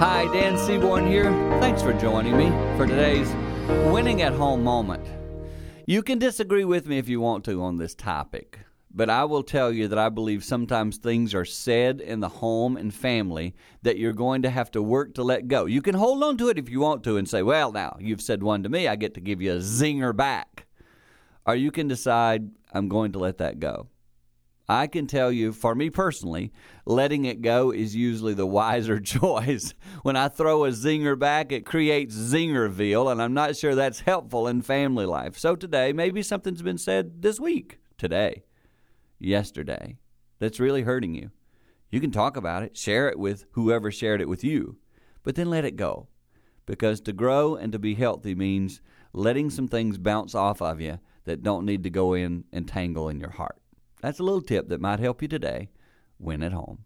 Hi, Dan Seaborn here. Thanks for joining me for today's winning at home moment. You can disagree with me if you want to on this topic, but I will tell you that I believe sometimes things are said in the home and family that you're going to have to work to let go. You can hold on to it if you want to and say, well, now, you've said one to me, I get to give you a zinger back. Or you can decide, I'm going to let that go. I can tell you, for me personally, letting it go is usually the wiser choice. When I throw a zinger back, it creates zingerville, and I'm not sure that's helpful in family life. So today, maybe something's been said this week, today, yesterday, that's really hurting you. You can talk about it, share it with whoever shared it with you, but then let it go. Because to grow and to be healthy means letting some things bounce off of you that don't need to go in and tangle in your heart. That's a little tip that might help you today. when at home.